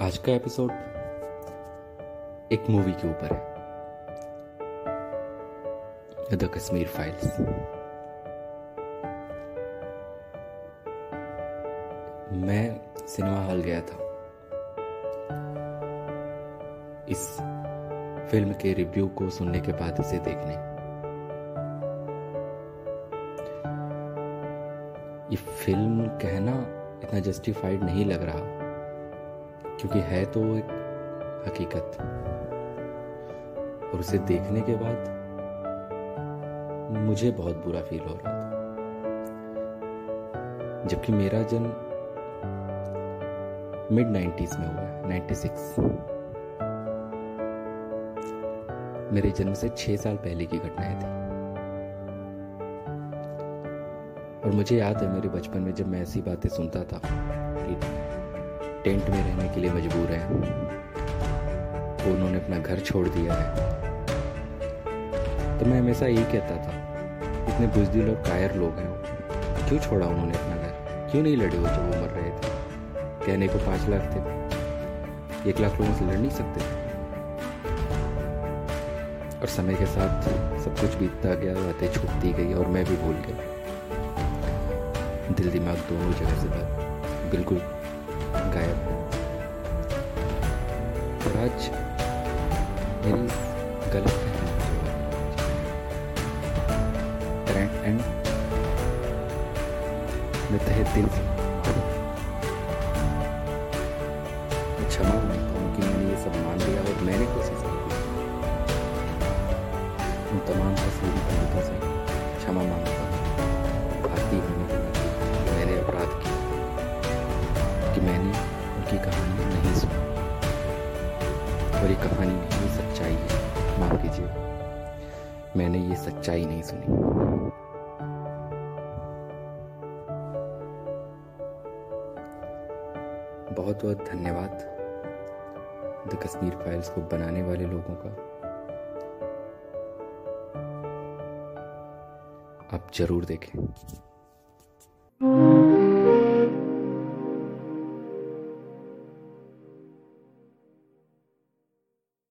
आज का एपिसोड एक मूवी के ऊपर है। द कश्मीर फाइल्स मैं सिनेमा हॉल गया था। इस फ़िल्म के रिव्यू को सुनने के बाद इसे देखने। ये फ़िल्म कहना इतना जस्टिफाइड नहीं लग रहा। क्योंकि है तो एक हकीकत। और उसे देखने के बाद मुझे बहुत बुरा फील हो रहा था। जबकि मेरा जन्म मिड नाइन्टीज में हुआ है नाइन्टी सिक्स मेरे जन्म से छह साल पहले की घटनाएँ थी। और मुझे याद है, मेरे बचपन में जब मैं ऐसी बातें सुनता था टेंट में रहने के लिए मजबूर हैं। वो उन्होंने अपना घर छोड़ दिया है। तो मैं हमेशा यही कहता था, इतने बुजदिल और कायर लोग हैं क्यों छोड़ा उन्होंने अपना घर? क्यों नहीं लड़े वो जब वो मर रहे थे? कहने को पाँच लाख थे। एक लाख लोगों से लड़ नहीं सकते। थे और समय के साथ सब कुछ बीतता गया, बातें छूटती गई और मैं भी भूल गया। दिल दिमाग दोनों जगह से बिल्कुल गायब और आज मेरी गलत एंड मैं तहे दिल से क्षमा और ये कहानी नहीं, सच्चाई है। माफ़ कीजिए। मैंने ये सच्चाई नहीं सुनी। बहुत बहुत धन्यवाद। द कश्मीर फाइल्स को बनाने वाले लोगों का। आप ज़रूर देखें।